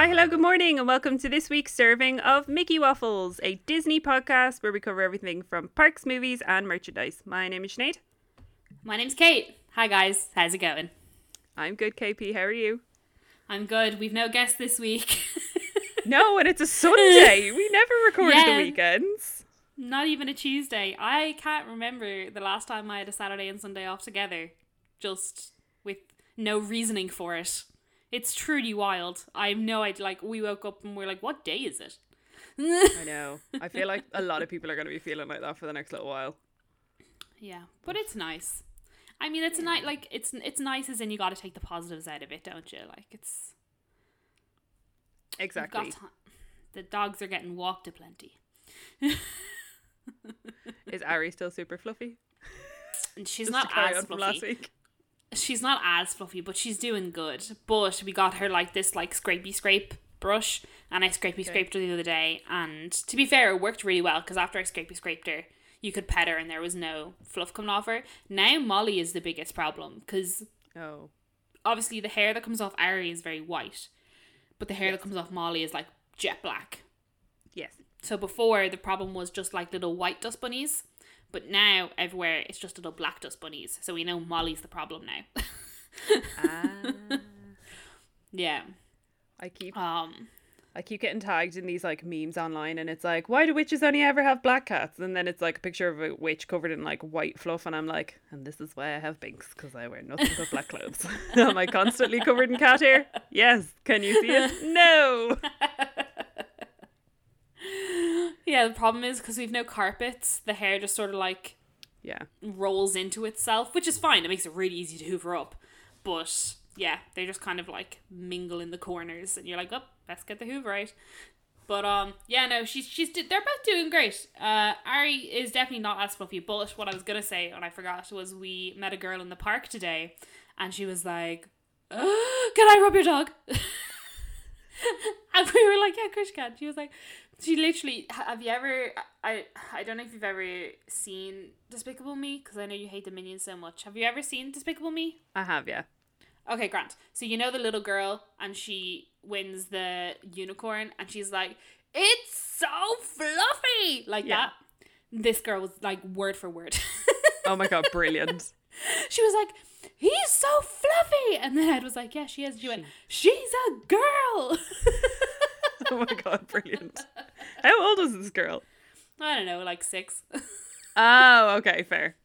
Hi, hello, good morning, and welcome to this week's serving of Mickey Waffles, a Disney podcast where we cover everything from parks, movies, and merchandise. My name is Sinead. My name's Kate. Hi guys, how's it going? I'm good, KP. How are you? I'm good. We've no guest this week. No, and it's a Sunday. we never record Yeah. the weekends. Not even a Tuesday. I can't remember the last time I had a Saturday and Sunday off together, just with no reasoning for it. It's truly wild. I have no idea. Like, we woke up and we're like, what day is it? I know. I feel like a lot of people are going to be feeling like that for the next little while. yeah, but it's nice. I mean, it's a night like it's it's nice as in you got to take the positives out of it, don't you? Like it's Exactly. the dogs are getting walked a plenty. Is Ari still super fluffy? And she's Just not as fluffy. She's not as fluffy, but she's doing good. But we got her like this like scrapey scrape brush, and I scrapey scraped her the other day. And to be fair, it worked really well because after I scrapey scraped her, you could pet her and there was no fluff coming off her. Now Molly is the biggest problem because Oh. obviously the hair that comes off Ari is very white, but the hair that comes off Molly is like jet black. Yes. So before the problem was just like little white dust bunnies, but now everywhere it's just little black dust bunnies. So we know Molly's the problem now. Ah. yeah. I keep Um. I keep getting tagged in these like memes online and it's like, why do witches only ever have black cats? And then it's like a picture of a witch covered in like white fluff and I'm like, and this is why I have binks, because I wear nothing but black clothes. Am I constantly covered in cat hair? Yes. Can you see it? No. Yeah, the problem is because we've no carpets, the hair just sort of like Yeah. rolls into itself, which is fine. It makes it really easy to hoover up. But yeah, they just kind of like mingle in the corners, and you're like, oh, let's get the hoover out. But um, yeah, no, she's she's they're both doing great. Uh, Ari is definitely not as fluffy. But what I was gonna say and I forgot was we met a girl in the park today, and she was like, "Can I rub your dog?" and we were like, "Yeah, you can." She was like, she literally. Have you ever? I I don't know if you've ever seen Despicable Me because I know you hate the minions so much. Have you ever seen Despicable Me? I have, yeah. Okay, Grant. So you know the little girl, and she wins the unicorn, and she's like, "It's so fluffy," like Yeah. that. This girl was like word for word. Oh my god, brilliant. she was like, "He's so fluffy," and then Ed was like, "Yeah, she is." She went, "She's a girl." Oh my god, brilliant. How old was this girl? I don't know, like six. Oh, okay, fair.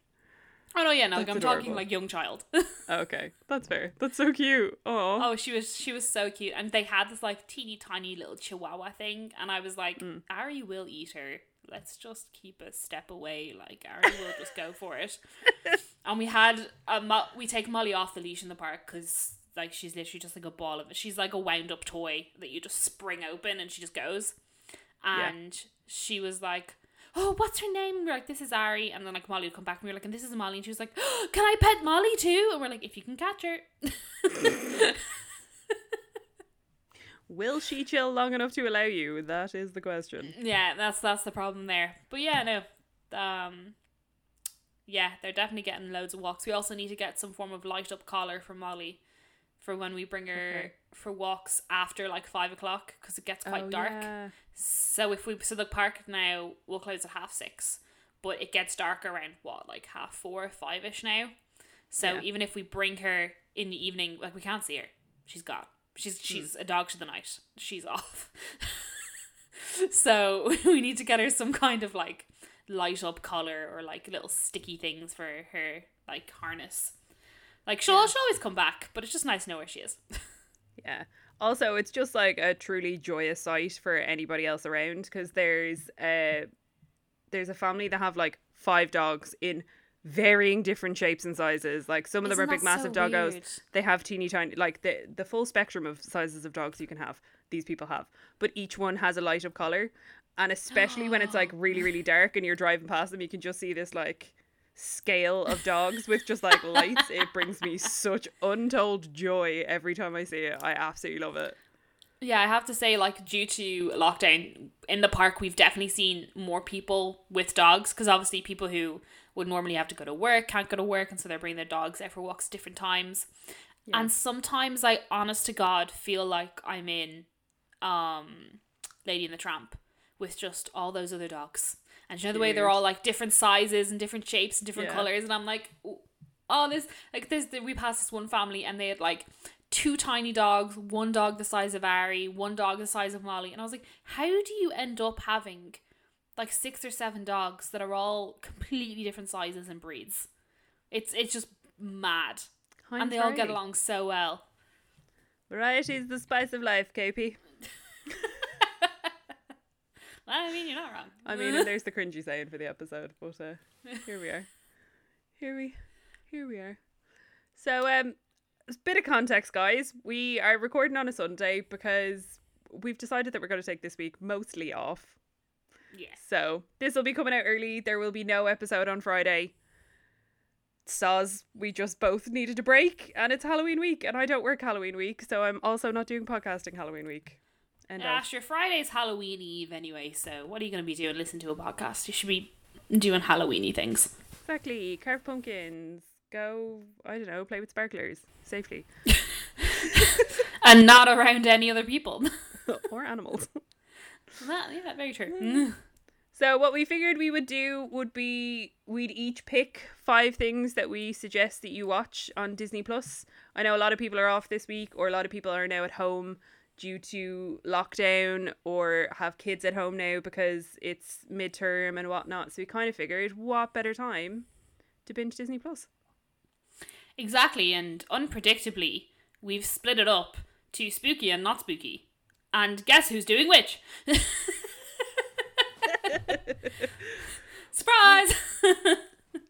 oh no, yeah, no, like, I'm talking like young child. Okay, that's fair. That's so cute. Oh, Oh, she was she was so cute, and they had this like teeny tiny little chihuahua thing, and I was like, Mm. Ari will eat her. Let's just keep a step away. Like Ari will just go for it. and we had a mo- we take Molly off the leash in the park because like she's literally just like a ball of it. She's like a wound up toy that you just spring open and she just goes. Yeah. And she was like. Oh, what's her name? And we're like, this is Ari. And then like Molly would come back and we were like, and this is Molly. And she was like, oh, can I pet Molly too? And we're like, if you can catch her. will she chill long enough to allow you? That is the question. Yeah, that's that's the problem there. But yeah, no. Um yeah, they're definitely getting loads of walks. We also need to get some form of light up collar for Molly for when we bring her Okay. For walks after like five o'clock because it gets quite Oh, dark. yeah. So if we so the park now will close at half six, but it gets dark around what like half four, five ish now. So Yeah. even if we bring her in the evening, like we can't see her, she's gone. She's hmm. she's a dog to the night. She's off. so we need to get her some kind of like light up collar or like little sticky things for her like harness. Like she'll Yeah. she'll always come back, but it's just nice to know where she is. Yeah. Also, it's just like a truly joyous sight for anybody else around because there's a there's a family that have like five dogs in varying different shapes and sizes. Like some of them Isn't are big, massive so doggos. weird? They have teeny tiny, like the the full spectrum of sizes of dogs you can have. These people have, but each one has a light up color, and especially when it's like really really dark and you're driving past them, you can just see this like scale of dogs with just like lights. It brings me such untold joy every time I see it. I absolutely love it. Yeah, I have to say, like, due to lockdown in the park, we've definitely seen more people with dogs because obviously people who would normally have to go to work can't go to work, and so they're bringing their dogs out for walks at different times. And sometimes I, honest to God, feel like I'm in um Lady and the Tramp with just all those other dogs. And you know the way they're all like different sizes and different shapes and different Yeah. colors, and I'm like, oh, this like this. We passed this one family, and they had like two tiny dogs, one dog the size of Ari, one dog the size of Molly, and I was like, how do you end up having like six or seven dogs that are all completely different sizes and breeds? It's it's just mad, and they all get along so well. Variety is the spice of life, KP. I mean, you're not wrong. I mean, and there's the cringy saying for the episode, but uh, here we are. Here we, here we are. So, um, a bit of context, guys. We are recording on a Sunday because we've decided that we're going to take this week mostly off. yes. So this will be coming out early. There will be no episode on Friday. Soz, we just both needed a break, and it's Halloween week, and I don't work Halloween week, so I'm also not doing podcasting Halloween week. Yeah, of. sure. Friday's Halloween Eve anyway, so what are you going to be doing? Listen to a podcast. You should be doing Halloweeny things. Exactly. Carve pumpkins. Go, I don't know, play with sparklers safely. And not around any other people. or animals. that, yeah, very true. Mm. So what we figured we would do would be we'd each pick five things that we suggest that you watch on Disney Plus. I know a lot of people are off this week or a lot of people are now at home due to lockdown or have kids at home now because it's midterm and whatnot. So we kind of figured what better time to binge Disney Plus. Exactly, and unpredictably, we've split it up to spooky and not spooky. And guess who's doing which? Surprise!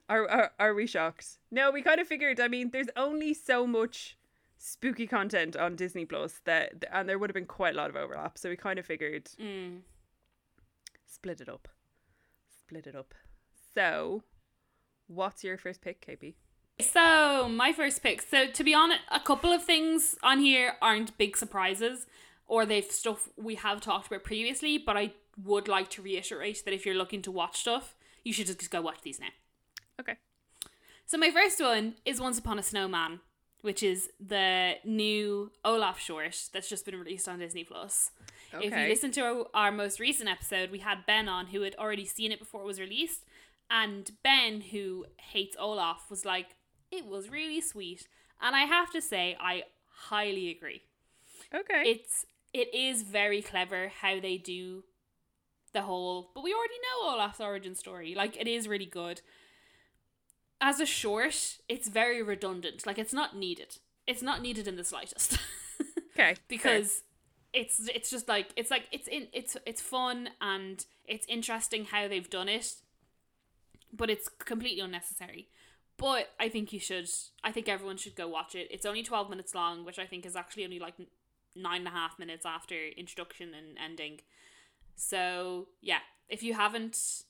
Are, are are we shocked? No, we kind of figured. I mean, there's only so much spooky content on Disney Plus that, and there would have been quite a lot of overlap. So we kind of figured Mm. split it up, split it up. So, what's your first pick, KP? So, my first pick. So, to be honest, a couple of things on here aren't big surprises, or they've stuff we have talked about previously, but I would like to reiterate that if you're looking to watch stuff, you should just go watch these now. Okay. So, my first one is Once Upon a Snowman, which is the new Olaf short that's just been released on Disney Plus. If you listen to our, our most recent episode, we had Ben on who had already seen it before it was released, and Ben, who hates Olaf, was like, "It was really sweet," and I have to say, I highly agree. Okay. It's it is very clever how they do the whole, but we already know Olaf's origin story. Like it is really good. As a short, it's very redundant. Like it's not needed. It's not needed in the slightest. okay. because it's it's just like it's like it's in it's it's fun and it's interesting how they've done it but it's completely unnecessary but i think you should i think everyone should go watch it it's only 12 minutes long which i think is actually only like nine and a half minutes after introduction and ending so yeah if you haven't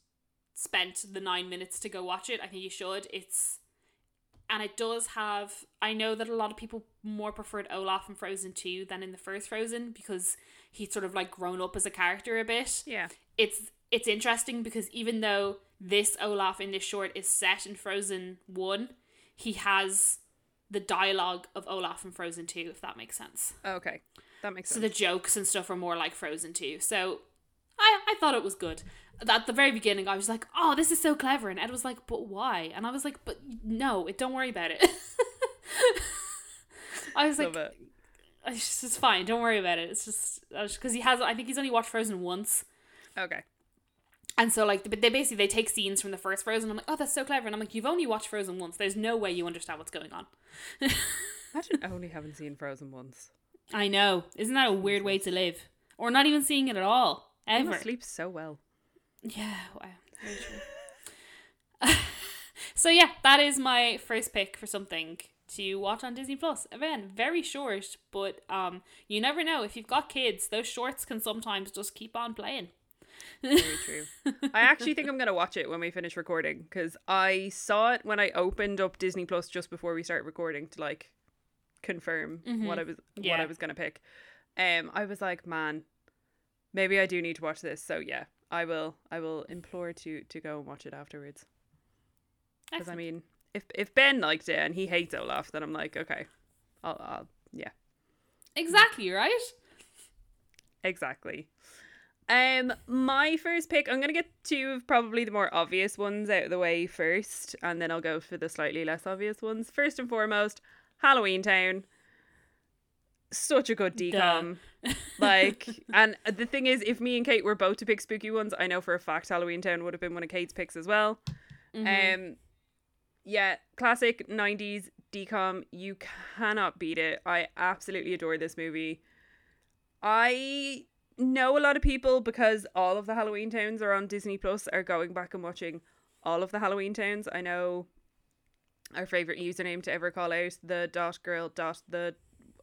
spent the nine minutes to go watch it i think you should it's and it does have I know that a lot of people more preferred Olaf in Frozen 2 than in the first Frozen because he's sort of like grown up as a character a bit. Yeah. It's it's interesting because even though this Olaf in this short is set in Frozen 1, he has the dialogue of Olaf from Frozen 2 if that makes sense. Okay. That makes sense. So the jokes and stuff are more like Frozen 2. So I, I thought it was good. At the very beginning, I was like, oh, this is so clever. And Ed was like, but why? And I was like, but no, it, don't worry about it. I was like, Love it. it's just it's fine. Don't worry about it. It's just because he has. I think he's only watched Frozen once, Okay. and so like, but they basically they take scenes from the first Frozen. I'm like, oh, that's so clever. And I'm like, you've only watched Frozen once. There's no way you understand what's going on. Imagine only having seen Frozen once. I know. Isn't that a weird way to live? Or not even seeing it at all ever. must sleep so well. Yeah, wow. Very true. so yeah, that is my first pick for something to watch on Disney Plus. Again, very short, but um you never know. If you've got kids, those shorts can sometimes just keep on playing. Very true. I actually think I'm gonna watch it when we finish recording because I saw it when I opened up Disney Plus just before we start recording to like confirm what I was what I was gonna pick. Um, I was like, man, maybe I do need to watch this. So yeah, I will. I will implore to to go and watch it afterwards. Because I mean, if if Ben liked it and he hates Olaf, then I'm like, okay, I'll, I'll yeah. Exactly, right? Exactly. Um, my first pick, I'm gonna get two of probably the more obvious ones out of the way first, and then I'll go for the slightly less obvious ones. First and foremost, Halloweentown. Such a good DCOM. Like, and the thing is, if me and Kate were both to pick spooky ones, I know for a fact Halloweentown would have been one of Kate's picks as well. Um, yeah, classic '90s DCOM. You cannot beat it. I absolutely adore this movie. I know a lot of people because all of the Halloweentowns are on Disney Plus are going back and watching all of the Halloweentowns. I know our favorite username to ever call out the dot girl dot the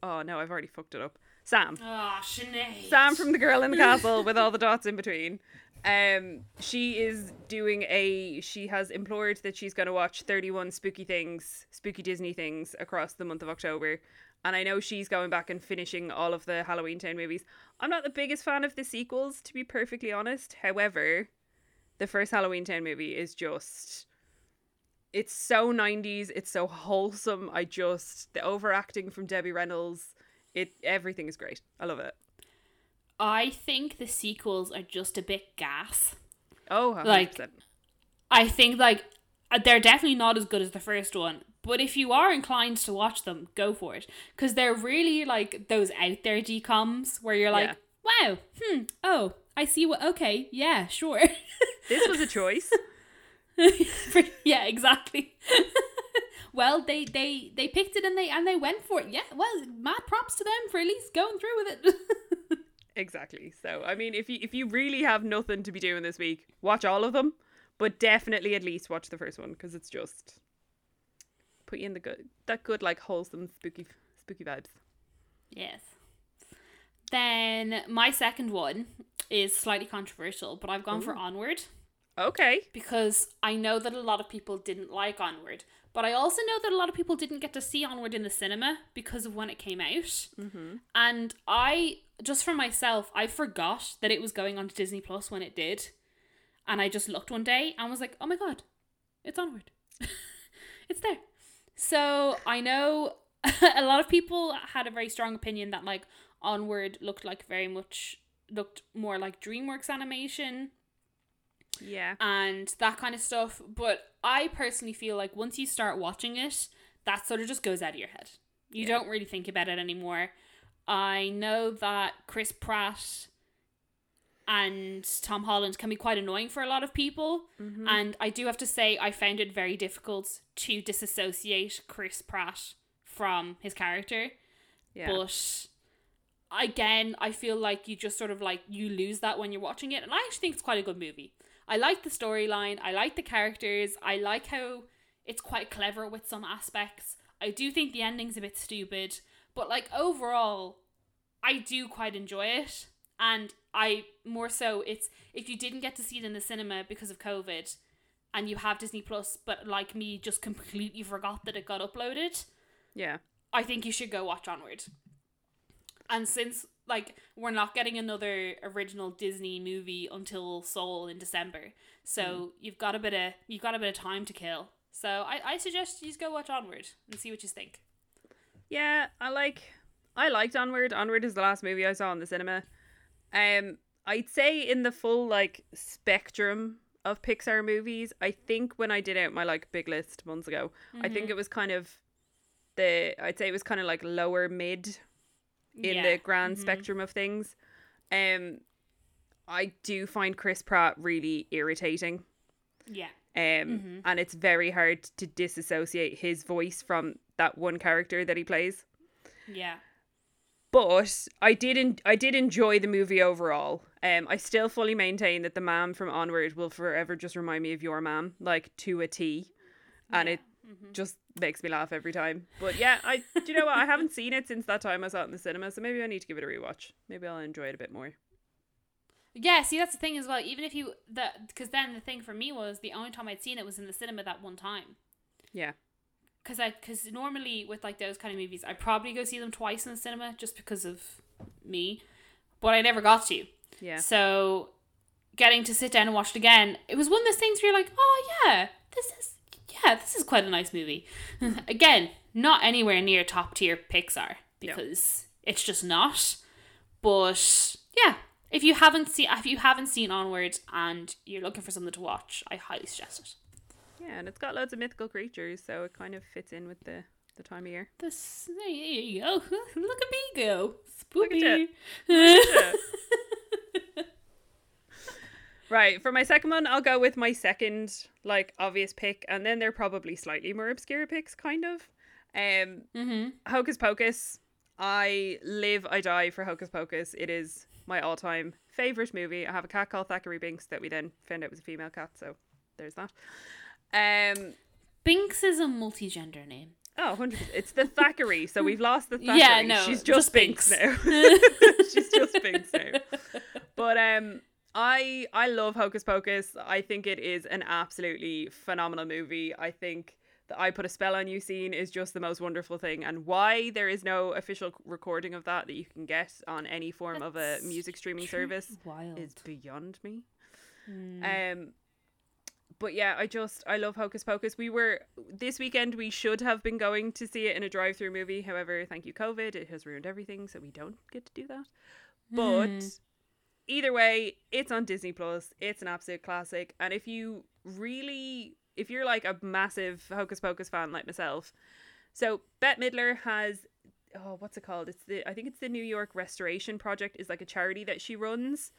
oh no I've already fucked it up Sam Oh, Sinead. Sam from the girl in the castle with all the dots in between. Um, she is doing a. She has implored that she's going to watch thirty-one spooky things, spooky Disney things across the month of October, and I know she's going back and finishing all of the Halloweentown movies. I'm not the biggest fan of the sequels, to be perfectly honest. However, the first Halloweentown movie is just. It's so 90s. It's so wholesome. I just the overacting from Debbie Reynolds. It everything is great. I love it. I think the sequels are just a bit gas. Oh, 100%. Like, I think like they're definitely not as good as the first one. But if you are inclined to watch them, go for it because they're really like those out there DCOMs where you're like, wow, hmm, oh, I see what. Okay, yeah, sure. this was a choice. yeah, exactly. well, they they they picked it and they and they went for it. Yeah, well, mad props to them for at least going through with it. exactly. So, I mean, if you if you really have nothing to be doing this week, watch all of them, but definitely at least watch the first one because it's just put you in the good that good like wholesome spooky spooky vibes. yes. Then my second one is slightly controversial, but I've gone for Onward. Okay. because I know that a lot of people didn't like Onward, but I also know that a lot of people didn't get to see Onward in the cinema because of when it came out. Mm-hmm. And I, just for myself, I forgot that it was going on to Disney Plus when it did. And I just looked one day and was like, oh my god, it's Onward. it's there. So I know a lot of people had a very strong opinion that like Onward looked like very much looked more like DreamWorks animation Yeah. and that kind of stuff. But I personally feel like once you start watching it, that sort of just goes out of your head. You Yeah. don't really think about it anymore. I know that Chris Pratt and Tom Holland can be quite annoying for a lot of people. Mm-hmm. And I do have to say, I found it very difficult to disassociate Chris Pratt from his character. Yeah. But again, I feel like you just sort of like you lose that when you're watching it, and I actually think it's quite a good movie. I like the storyline, I like the characters, I like how it's quite clever with some aspects. I do think the ending's a bit stupid, but like overall, I do quite enjoy it. And I more so it's if you didn't get to see it in the cinema because of COVID and you have Disney Plus, but like me just completely forgot that it got uploaded. yeah. I think you should go watch Onward. And since like we're not getting another original Disney movie until Soul in December, so you've got a bit of you've got a bit of time to kill. So I, I suggest you just go watch Onward and see what you think. Yeah, I like I liked Onward. Onward is the last movie I saw in the cinema. Um I'd say in the full like spectrum of Pixar movies, I think when I did out my like big list months ago, I think it was kind of the I'd say it was kind of like lower mid in Yeah. the grand spectrum of things. Um I do find Chris Pratt really irritating. Yeah. Um and it's very hard to disassociate his voice from that one character that he plays Yeah. but I did en- I did enjoy the movie overall. Um, I still fully maintain that the mom from Onward will forever just remind me of your mom, like to a T, and Yeah. it Mm-hmm. just makes me laugh every time. But yeah, I do you know what? I haven't seen it since that time I saw it in the cinema, so maybe I need to give it a rewatch. Maybe I'll enjoy it a bit more. Yeah, see that's the thing as well. Even if you that because then the thing for me was the only time I'd seen it was in the cinema that one time. Yeah, Cause I cause normally with like those kind of movies I probably go see them twice in the cinema just because of me, but I never got to. yeah, So getting to sit down and watch it again, it was one of those things where you're like, oh yeah, this is yeah, this is quite a nice movie. again, not anywhere near top tier Pixar because it's just not. But Yeah. If you haven't seen if you haven't seen Onward and you're looking for something to watch, I highly suggest it. Yeah, and it's got loads of mythical creatures, so it kind of fits in with the the time of year. This there you go. Look at me go. Look Spoopy. at Right, for my second one, I'll go with my second like obvious pick, and then they're probably slightly more obscure picks, kind of. Um, mm-hmm. Hocus Pocus. I live, I die for Hocus Pocus. It is my all-time favorite movie. I have a cat called Thackeray Binks that we then found out was a female cat, so there's that. Um, Binks is a multi-gender name. oh, 100%. It's the Thackeray, so we've lost the Thackeray. Yeah, no, she's just just, Binks, Binks. now. she's just Binks now. But um, I I love Hocus Pocus. I think it is an absolutely phenomenal movie. I think the I Put a Spell on You scene is just the most wonderful thing, and why there is no official recording of that that you can get on any form of a music streaming service Wild. is beyond me. Mm. Um, but yeah, I just I love Hocus Pocus. We were this weekend. We should have been going to see it in a drive-through movie. However, thank you COVID, it has ruined everything, so we don't get to do that. But Hmm. Either way, it's on Disney Plus. It's an absolute classic, and if you really, if you're like a massive Hocus Pocus fan like myself, so Bette Midler has. Oh, what's it called? It's the I think it's the New York Restoration Project is like a charity that she runs,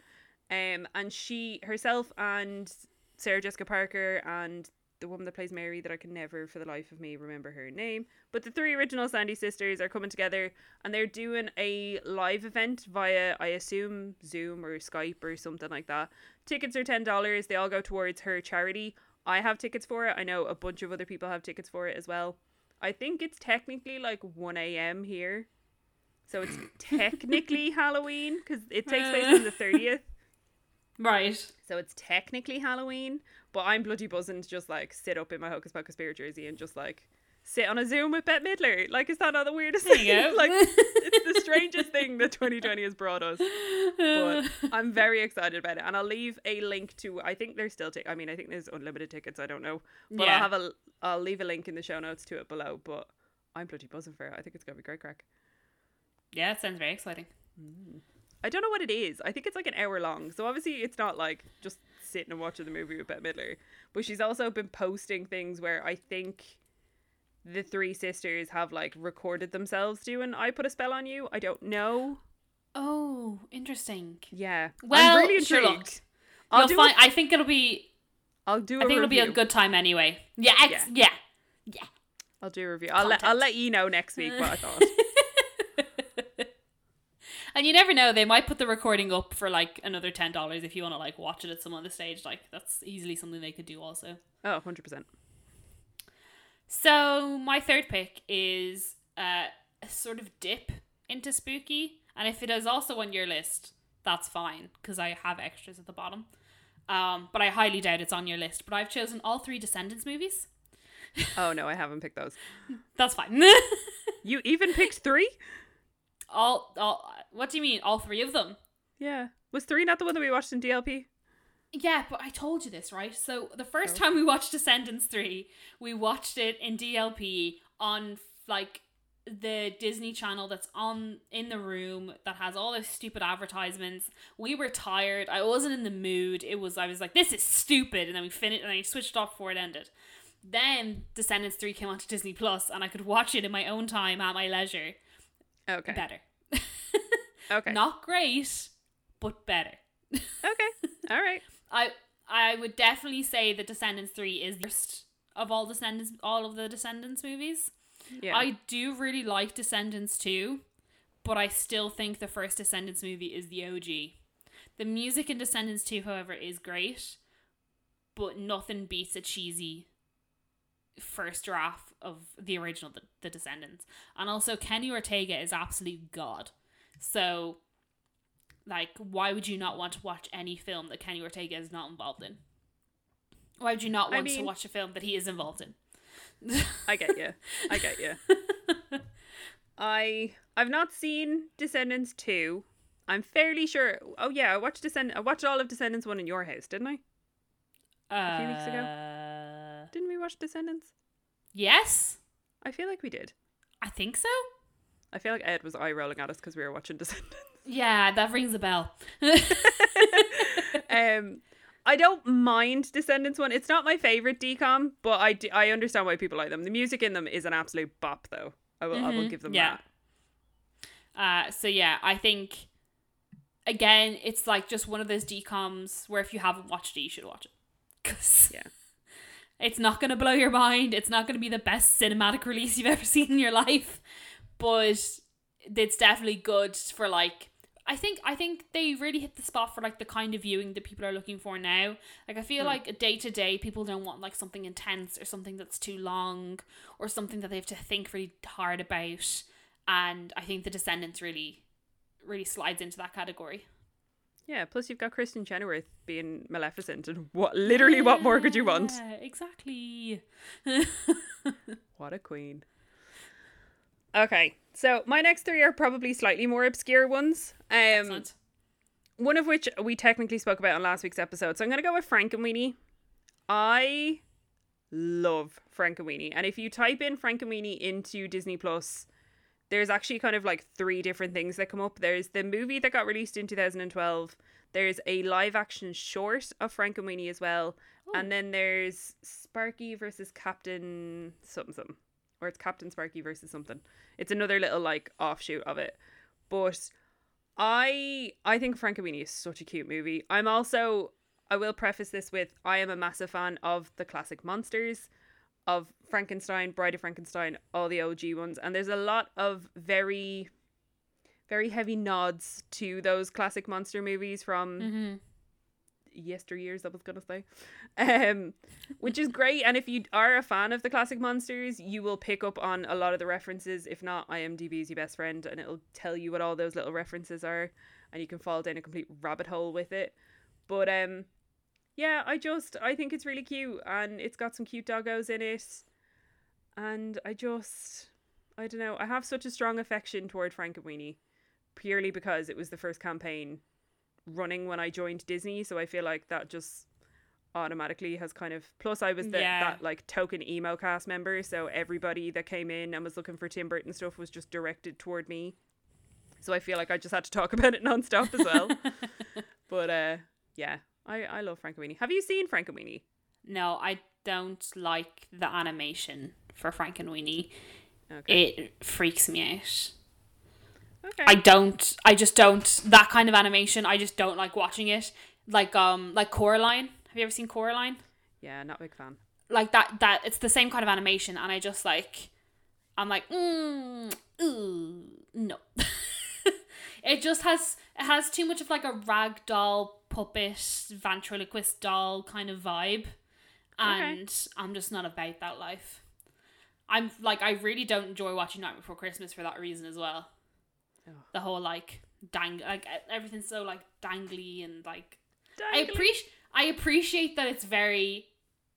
um, and she herself and Sarah Jessica Parker and the woman that plays Mary that I can never for the life of me remember her name. But the three original Sandy sisters are coming together and they're doing a live event via I assume Zoom or Skype or something like that. Tickets are ten dollars. They all go towards her charity. I have tickets for it. I know a bunch of other people have tickets for it as well. I think it's technically like 1 a.m. here. So it's technically Halloween because it takes place on the 30th. Right. So it's technically Halloween, but I'm bloody buzzing to just like sit up in my Hocus Pocus spirit jersey and just like sit on a Zoom with Bette Midler. Like, is that not the weirdest There thing? like, it's the strangest thing that 2020 has brought us. But I'm very excited about it, and I'll leave a link to. I think there's still. T- I mean, I think there's unlimited tickets. I don't know, but Yeah. I'll have a. I'll leave a link in the show notes to it below. But I'm bloody buzzing for it. I think it's gonna be great crack. yeah, it sounds very exciting. Mm. I don't know what it is. I think it's like an hour long. So obviously it's not like just sitting and watching the movie with Bette Midler. But she's also been posting things where I think the three sisters have like recorded themselves doing I Put a Spell on You. I don't know. Oh, interesting. Yeah. Well, I'm really sure, look. I'll You'll find. a, I think it'll be. I'll do a I think it'll be a good time anyway. Yeah. Ex- yeah. Yeah. I'll do a review. I'll let I'll let you know next week what I thought. And you never know, they might put the recording up for like another ten dollars if you want to like watch it at some other stage. Like that's easily something they could do also. oh, 100%. So my third pick is uh, a sort of dip into spooky, and if it is also on your list, that's fine because I have extras at the bottom. Um, but I highly doubt it's on your list. But I've chosen all three Descendants movies. Oh no, I haven't picked those. That's fine. You even picked 3? All, all. What do you mean? All three of them? Yeah. Was 3 not the one that we watched in DLP? Yeah, but I told you this, right? So the first Oh. time we watched Descendants 3, we watched it in DLP on like the Disney channel that's on in the room that has all those stupid advertisements. We were tired. I wasn't in the mood. It was I was like, this is stupid, and then we finished and I switched off before it ended. Then Descendants 3 came onto Disney Plus and I could watch it in my own time at my leisure. Okay. Better. Okay. Not great, but better. Okay. All right. I I would definitely say that Descendants three is the worst of all Descendants all of the Descendants movies. Yeah. I do really like Descendants two, but I still think the first Descendants movie is the OG. The music in Descendants two, however, is great, but nothing beats a cheesy first draft of the original the, the Descendants. And also Kenny Ortega is absolute god. So like why would you not want to watch any film that Kenny Ortega is not involved in? Why would you not I want to watch a film that he is involved in? I get you. I get you. I I've not seen Descendants 2. I'm fairly sure. Oh yeah, I watched Descend I watched all of Descendants 1 in your house, didn't I? A few weeks ago? Uh, Watch Descendants? Yes, I feel like we did. I think so. I feel like Ed was eye rolling at us because we were watching Descendants. Yeah, that rings a bell. um, I don't mind Descendants one. It's not my favorite DCOM, but I, do, I understand why people like them. The music in them is an absolute bop, though. I will I will Mhm, give them yeah. that. Uh, so yeah, I think again, it's like just one of those DCOMs where if you haven't watched it, you should watch it. Cause Yeah. It's not gonna blow your mind. It's not gonna be the best cinematic release you've ever seen in your life, but it's definitely good for like. I think I think they really hit the spot for like the kind of viewing that people are looking for now. Like I feel Hmm. like day to day people don't want like something intense or something that's too long or something that they have to think really hard about. And I think the Descendants really really slides into that category. Yeah, plus you've got Kristin Chenoweth being Maleficent, and what literally what more could you want? Yeah, Exactly. What a queen. Okay, so my next three are probably slightly more obscure ones. Um, Excellent. one of which we technically spoke about on last week's episode. So I'm gonna go with Frankenweenie. I love Frankenweenie, and if you type in Frankenweenie into Disney Plus, there's actually kind of like three different things that come up. There's the movie that got released in 2012. There's a live action short of Frankenweenie as well, oh. and then there's Sparky versus Captain something something, or it's Captain Sparky versus something. It's another little like offshoot of it, but I I think Frankenweenie is such a cute movie. I'm also I will preface this with I am a massive fan of the classic monsters, of Frankenstein, Bride of Frankenstein, all the OG ones, and there's a lot of very very heavy nods to those classic monster movies from Mm-hmm. yesteryears I was gonna say, um, which is great. And if you are a fan of the classic monsters, you will pick up on a lot of the references. If not, IMDb is your best friend, and it'll tell you what all those little references are, and you can fall down a complete rabbit hole with it. But um, yeah, I just I think it's really cute, and it's got some cute doggos in it, and I just I don't know. I have such a strong affection toward Frankenweenie, purely because it was the first campaign running when I joined Disney, so I feel like that just automatically has kind of plus I was the, Yeah. that like token emo cast member, so everybody that came in and was looking for Tim Burton stuff was just directed toward me. So I feel like I just had to talk about it nonstop as well. but uh yeah, I, I love Frankenweenie. Have you seen Frankenweenie? No, I don't like the animation for Frankenweenie. Okay. It freaks me out. okay. I don't. I just don't. That kind of animation, I just don't like watching it. Like um, like Coraline. Have you ever seen Coraline? yeah, not a big fan. Like that. That it's the same kind of animation, and I just like, I'm like, mm, ooh, no. it just has it has too much of like a rag doll puppet ventriloquist doll kind of vibe, and I'm just not about that life. I'm like I really don't enjoy watching Night Before Christmas for that reason as well. Oh. The whole like dang like everything's so like dangly and like I appreciate I appreciate that it's very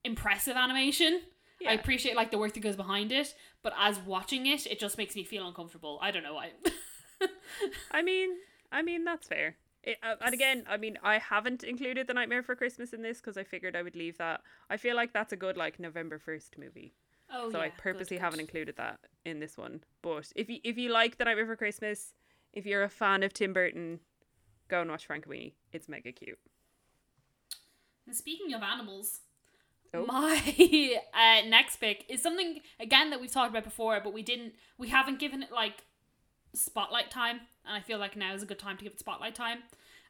impressive animation. I appreciate like the work that goes behind it, but as watching it, it just makes me feel uncomfortable. I don't know why. I mean, I mean that's fair. It, uh, and again, I mean, I haven't included the Nightmare for Christmas in this because I figured I would leave that. I feel like that's a good like November first movie, oh, so I purposely good, haven't included that in this one. But if you if you like the Nightmare for Christmas, if you're a fan of Tim Burton, go and watch Frank and It's mega cute. And speaking of animals, Oh. my uh, next pick is something again that we've talked about before, but we didn't, we haven't given it like spotlight time, and I feel like now is a good time to give it spotlight time,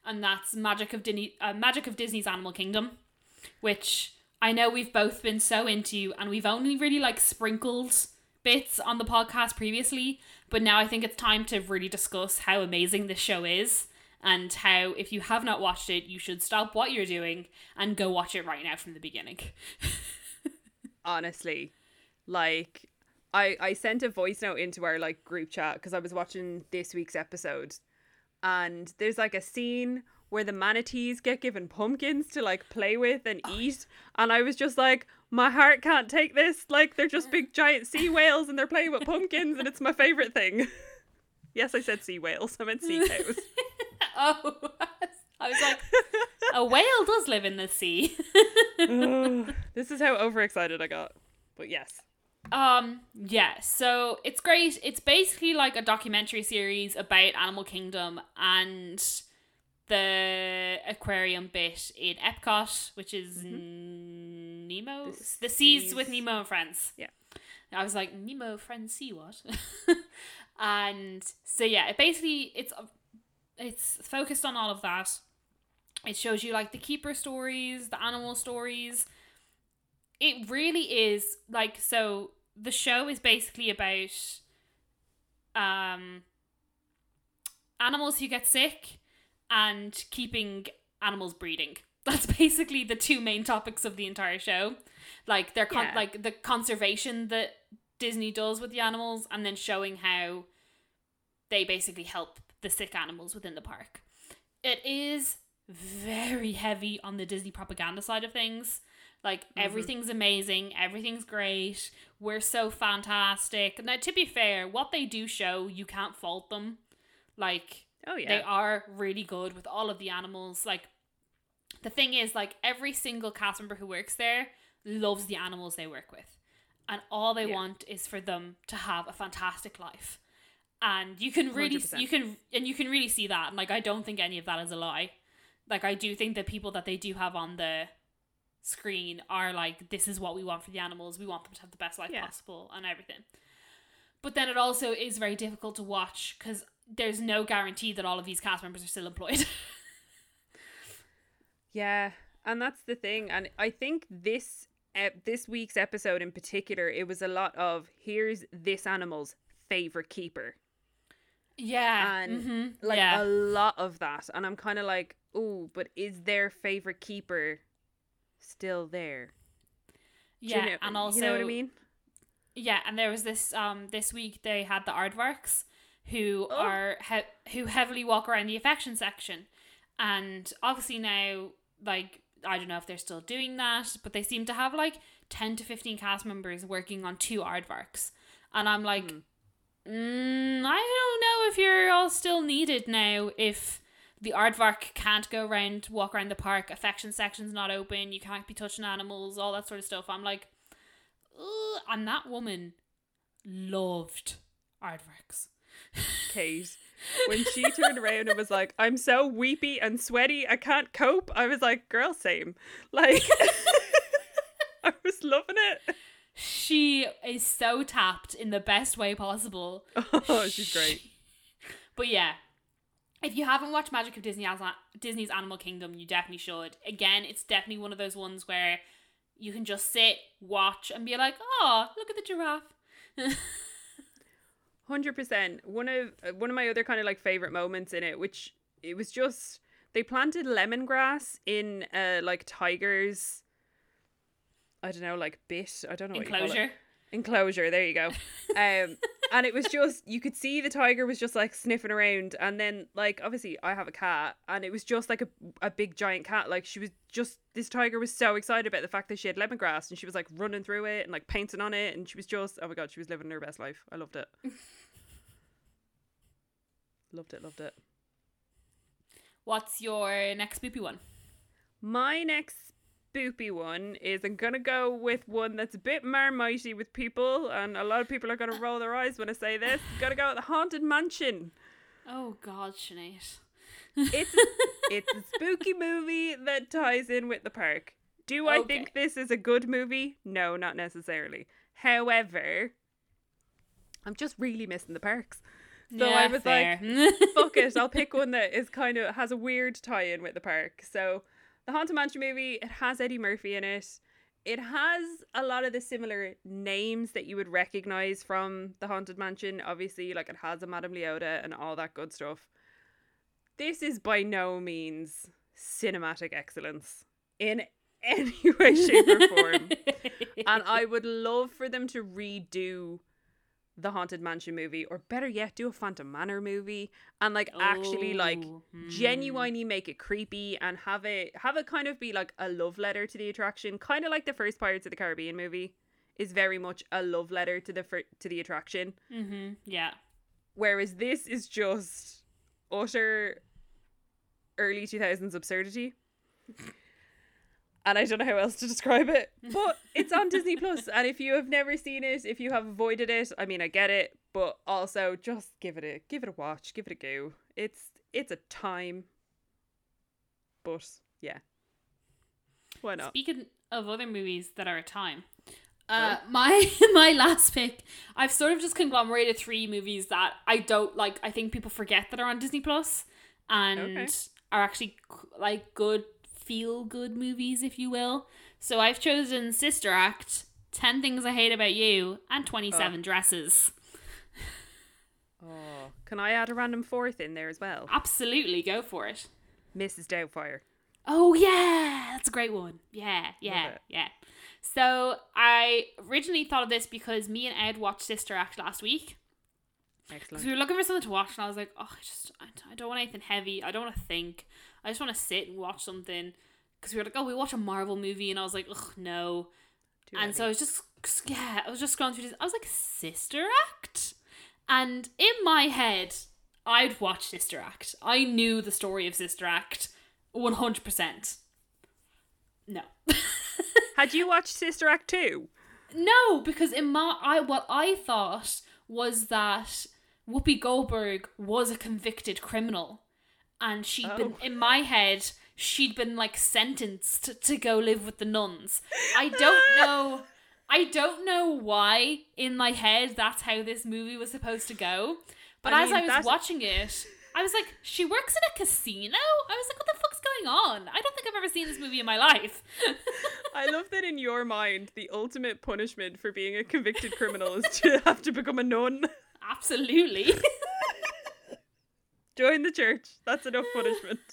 and that's Magic of Disney, uh, Magic of Disney's Animal Kingdom, which I know we've both been so into, and we've only really like sprinkled bits on the podcast previously, but now I think it's time to really discuss how amazing this show is and how if you have not watched it, you should stop what you're doing and go watch it right now from the beginning. honestly like i i sent a voice note into our like group chat because i was watching this week's episode and there's like a scene where the manatees get given pumpkins to like play with and oh, eat and i was just like my heart can't take this. Like they're just big giant sea whales and they're playing with pumpkins and it's my favorite thing. Yes i said sea whales i meant sea cows. Oh, I was like, a whale does live in the sea. this is how overexcited i got. But yes Um, yeah, so it's great. It's basically like a documentary series about Animal Kingdom and the aquarium bit in Epcot, which is Nemo, The the, seas seas. with Nemo and friends. Yeah. I was like Nemo friends see what, and so yeah, it basically it's it's focused on all of that. It shows you like the keeper stories, the animal stories. It really is like so. The show is basically about um animals who get sick and keeping animals breeding. That's basically the two main topics of the entire show. Like they're con- Yeah. like the conservation that Disney does with the animals and then showing how they basically help the sick animals within the park. It is very heavy on the Disney propaganda side of things. Like mm-hmm. everything's amazing, everything's great. We're so fantastic. Now to be fair, what they do show, you can't fault them. Like Oh yeah. they are really good with all of the animals. Like the thing is, like every single cast member who works there loves the animals they work with, and all they Yeah. want is for them to have a fantastic life. And you can really, 100%. you can, and you can really see that. And like, I don't think any of that is a lie. Like, I do think the people that they do have on the screen are like, this is what we want for the animals. We want them to have the best life Yeah. possible and everything. But then it also is very difficult to watch because there's no guarantee that all of these cast members are still employed. Yeah, and that's the thing. And I think this ep- this week's episode in particular, it was a lot of here's this animal's favorite keeper, yeah. and mhm, like yeah. a lot of that. And I'm kind of like, oh, but is their favorite keeper still there? Do you yeah, know- and also you know what I mean? Yeah, and there was this um this week they had the aardvarks who Oh. are he- who heavily walk around the affection section, and obviously now like I don't know if they're still doing that, but they seem to have like ten to fifteen cast members working on two aardvarks, and I'm like, Hmm. mm, I don't know if you're all still needed now if. The aardvark can't go around, walk around the park. Affection section's not open. You can't be touching animals, all that sort of stuff. I'm like, Ugh, and that woman loved aardvarks. Kate. When she turned around and was like, I'm so weepy and sweaty, I can't cope. I was like, girl, same. Like, I was loving it. She is so tapped in the best way possible. Oh, she's great. But yeah, if you haven't watched Magic of Disney as Disney's Animal Kingdom, you definitely should. Again, it's definitely one of those ones where you can just sit, watch, and be like, "Oh, look at the giraffe." Hundred percent. One of one of my other kind of like favorite moments in it, which it was just they planted lemongrass in uh like tigers. I don't know, like bit. I don't know what you call it. Enclosure. enclosure there you go um and it was just you could see the tiger was just like sniffing around. And then like obviously i have a cat and it was just like a, a big giant cat. Like she was just this tiger was so excited about the fact that she had lemongrass and she was like running through it and like painting on it. And she was just oh my god she was living her best life. I loved it. Loved it loved it. What's your next spoopy one? My next spoopy one is I'm gonna go with one that's a bit marmitey with people, and a lot of people are gonna uh. roll their eyes when I say this. Gotta go with the Haunted Mansion. Oh God, Sinead. It's it's a spooky movie that ties in with the park. Do I Okay. think this is a good movie? No, not necessarily. However, I'm just really missing the parks. So I was fair. like, fuck it, I'll pick one that is kind of has a weird tie-in with the park. So the Haunted Mansion movie, it has Eddie Murphy in it. It has a lot of the similar names that you would recognize from the Haunted Mansion. Obviously, like it has a Madame Leota and all that good stuff. This is by no means cinematic excellence in any way, shape, or form. and I would love for them to redo the Haunted Mansion movie, or better yet, do a Phantom Manor movie and like actually like Oh, hmm. genuinely make it creepy and have it have it kind of be like a love letter to the attraction, kind of like the first Pirates of the Caribbean movie is very much a love letter to the fir- to the attraction, Mm-hmm. Yeah. whereas this is just utter early 2000s absurdity. and I don't know how else to describe it. But it's on Disney Plus, and if you have never seen it, if you have avoided it, I mean, I get it, but also just give it a give it a watch, give it a go. It's it's a time, but yeah, why not? Speaking of other movies that are a time, uh, my my last pick, I've sort of just conglomerated three movies that I don't like. I think people forget that are on Disney Plus and Okay. are actually like good feel good movies, if you will. So I've chosen Sister Act, Ten Things I Hate About You, and Twenty Seven oh. Dresses. Oh, can I add a random fourth in there as well? Absolutely, go for it. Mrs. Doubtfire. Oh yeah, that's a great one. Yeah, yeah, yeah. So I originally thought of this because me and Ed watched Sister Act last week. Excellent. Because we were looking for something to watch, and I was like, oh, I just, I don't want anything heavy. I don't want to think. I just want to sit and watch something. Because we were like, oh, we watch a Marvel movie, and I was like, ugh, no. Too and heavy. so I was just, yeah, I was just scrolling through this. I was like, Sister Act? And in my head, I'd watch Sister Act. I knew the story of Sister Act 100%. No. Had you watched Sister Act 2? No, because in my I what I thought was that Whoopi Goldberg was a convicted criminal, and she'd been Oh. in my head she'd been like sentenced to go live with the nuns. I don't know. I don't know why in my head that's how this movie was supposed to go. But I as mean, I was that- watching it, I was like, she works in a casino? I was like, what the fuck's going on? I don't think I've ever seen this movie in my life. I love that in your mind, the ultimate punishment for being a convicted criminal is to have to become a nun. Absolutely. Join the church. That's enough punishment.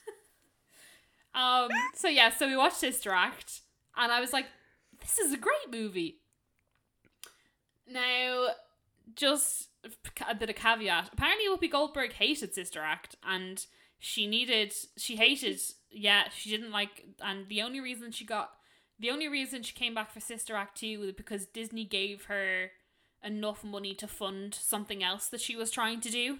Um. So yeah. So we watched Sister Act, and I was like, "This is a great movie." Now, just a bit of caveat. Apparently, Whoopi Goldberg hated Sister Act, and she needed. She hated. Yeah, she didn't like. And the only reason she got, the only reason she came back for Sister Act two was because Disney gave her enough money to fund something else that she was trying to do.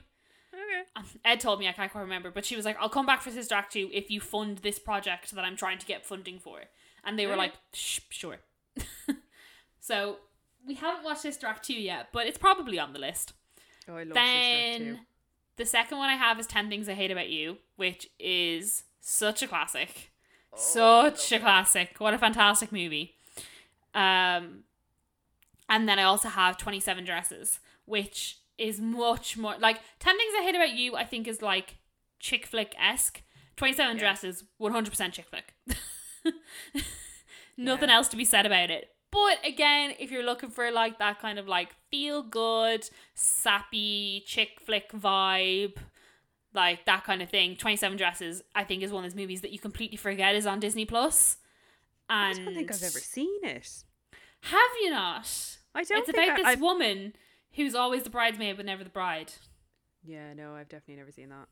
Ed told me I can't quite remember, but she was like, "I'll come back for Sister Act 2 if you fund this project that I'm trying to get funding for." And they were like, Shh, "Sure." so we haven't watched Sister Act 2 yet, but it's probably on the list. Oh, I love Sister Act Then 2. the second one I have is 10 Things I Hate About You, which is such a classic. Oh, such a classic. What a fantastic movie. Um and then I also have 27 Dresses, which is much more like 10 Things I Hate About You, I think is like chick flick esque. 27 Yeah. Dresses, 100% chick flick. Nothing Yeah. else to be said about it. But again, if you're looking for like that kind of like feel good, sappy chick flick vibe, like that kind of thing, 27 Dresses, I think is one of those movies that you completely forget is on Disney Plus. I don't think I've ever seen it. Have you not? I don't It's about I, this I've- woman who's always the bridesmaid but never the bride. Yeah, no, I've definitely never seen that.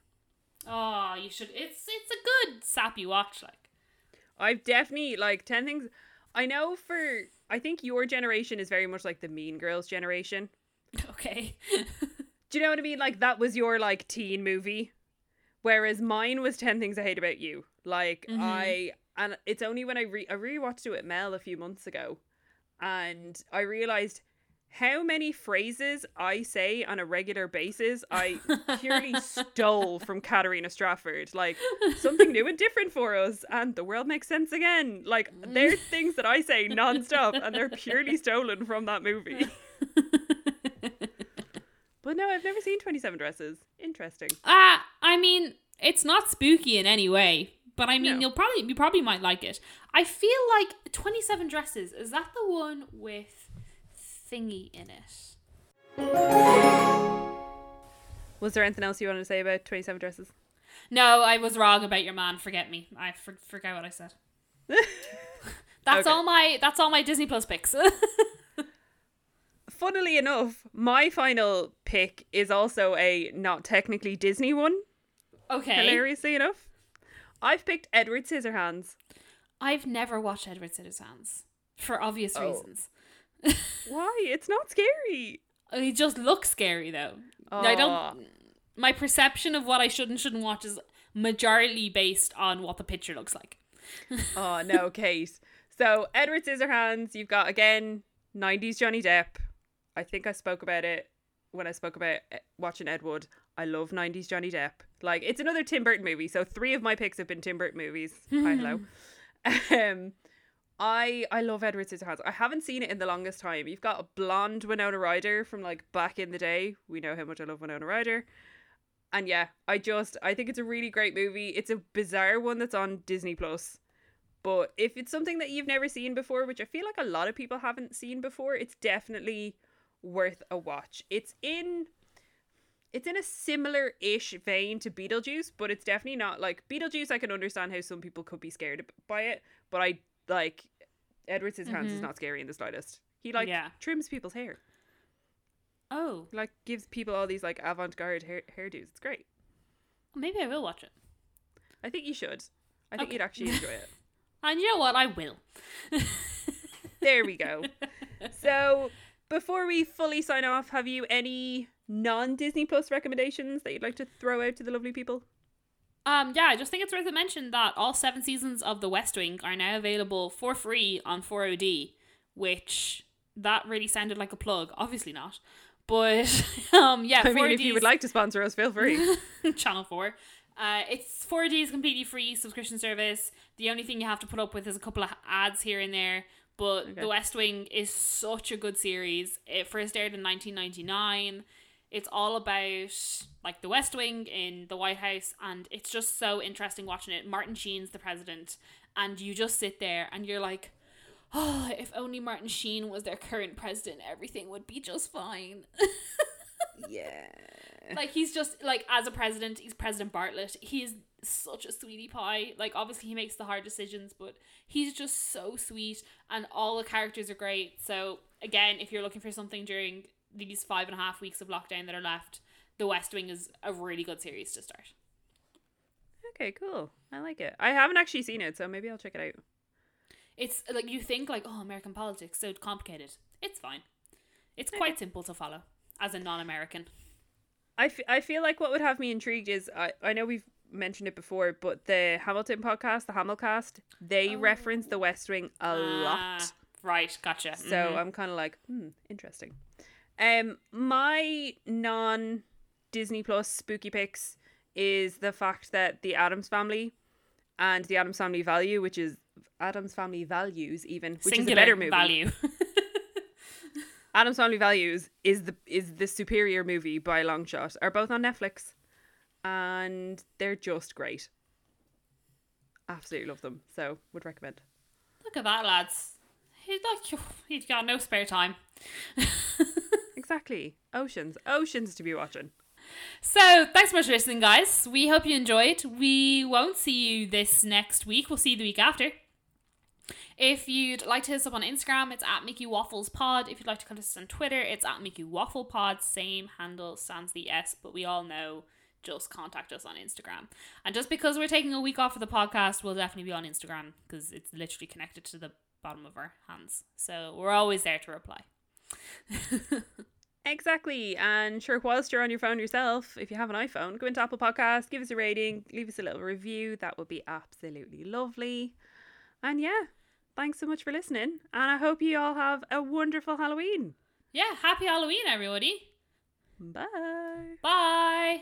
Oh, you should. It's it's a good sappy watch. Like, I've definitely like 10 things I know for I think your generation is very much like the Mean Girls generation. okay, Do you know what I mean? Like that was your like teen movie, whereas mine was Ten Things I Hate About You. Like Mhm. I and it's only when I re I rewatched it with Mel a few months ago, and I realized how many phrases I say on a regular basis I purely stole from Katarina Stratford. Like something new and different for us, and the world makes sense again. Like there's things that I say nonstop, and they're purely stolen from that movie. But no, I've never seen Twenty Seven Dresses. Interesting. ah, I mean, it's not spooky in any way. But I mean, No. you'll probably you probably might like it. I feel like Twenty Seven Dresses is that the one with thingy in it? Was there anything else you wanted to say about Twenty Seven Dresses? No, I was wrong about your man. Forget me. I for- forgot what I said. That's Okay. all my that's all my Disney Plus picks. Funnily enough, my final pick is also a not technically Disney one. okay. Hilariously enough, I've picked Edward Scissorhands. I've never watched Edward Scissorhands for obvious Oh. reasons. Why? It's not scary. It just looks scary though. I don't. My perception of what I should and shouldn't watch is majority based on what the picture looks like. Oh no, Kate. So Edward Scissorhands, you've got again 90s Johnny Depp. I think I spoke about it when I spoke about eh, watching Ed Wood. I love 90s Johnny Depp. Like it's another Tim Burton movie. So three of my picks have been Tim Burton movies. Hi, hello. Um, I I love Edward Scissorhands. I haven't seen it in the longest time. You've got a blonde Winona Ryder from like back in the day. We know how much I love Winona Ryder. And yeah, I just I think it's a really great movie. It's a bizarre one that's on Disney Plus. But if it's something that you've never seen before, which I feel like a lot of people haven't seen before, it's definitely worth a watch. It's in it's in a similar ish vein to Beetlejuice, but it's definitely not like Beetlejuice. I can understand how some people could be scared by it, but I like Edward Scissorhands is Mhm. not scary in the slightest. He like Yeah. trims people's hair, Oh, like gives people all these like avant garde hair hairdos. It's great. maybe I will watch it. I think you should. I think Okay. you'd actually enjoy it. And you know what? I will. There we go. So before we fully sign off, have you any non Disney Plus recommendations that you'd like to throw out to the lovely people? Um, yeah, I just think it's worth a mention that all seven seasons of The West Wing are now available for free on 4OD, which that really sounded like a plug. Obviously not. But um, yeah, I mean, if you 4OD would like to sponsor us, feel free. Channel 4. Uh, it's 4D is completely free subscription service. The only thing you have to put up with is a couple of ads here and there. But Okay. The West Wing is such a good series. It first aired in 1999. It's all about like the West Wing in the White House, and it's just so interesting watching it. Martin Sheen's the president, and you just sit there and you're like, oh, if only Martin Sheen was their current president, everything would be just fine. yeah. like he's just like as a president he's president Bartlet he's such a sweetie pie like obviously he makes the hard decisions but he's just so sweet and all the characters are great so again if you're looking for something during these five and a half weeks of lockdown that are left the west wing is a really good series to start Okay, cool. I like it. I haven't actually seen it, so maybe I'll check it out. it's like you think like oh american politics so complicated it's fine it's quite simple to follow as a non-american I, f- I feel like what would have me intrigued is I, I know we've mentioned it before, but the Hamilton podcast, the Hamilcast, they reference the West Wing a lot. Ah, right gotcha So Mhm. I'm kind of like, hmm, interesting. Um, my non Disney Plus spooky picks is the fact that the Addams Family and the Addams Family Value, which is Addams Family Values, even which is a better movie. value Addams Family Values is the is the superior movie by a long shot. Are both on Netflix, and they're just great. Absolutely love them. So would recommend. Look at that, lads. He's like he's got no spare time. Exactly. Oceans, oceans to be watching. So thanks so much for listening, guys. We hope you enjoyed. We won't see you this next week. We'll see you the week after. If you'd like to hit us up on Instagram, it's at Mickey Waffles Pod. If you'd like to contact us on Twitter, it's at Mickey Waffle Pod. Same handle, sans the S, but we all know just contact us on Instagram. And just because we're taking a week off of the podcast, we'll definitely be on Instagram because it's literally connected to the bottom of our hands. So we're always there to reply. Exactly. And sure, whilst you're on your phone yourself, if you have an iPhone, go into Apple Podcasts, give us a rating, leave us a little review. That would be absolutely lovely. And yeah, thanks so much for listening. And I hope you all have a wonderful Halloween. Yeah, happy Halloween, everybody. Bye. Bye.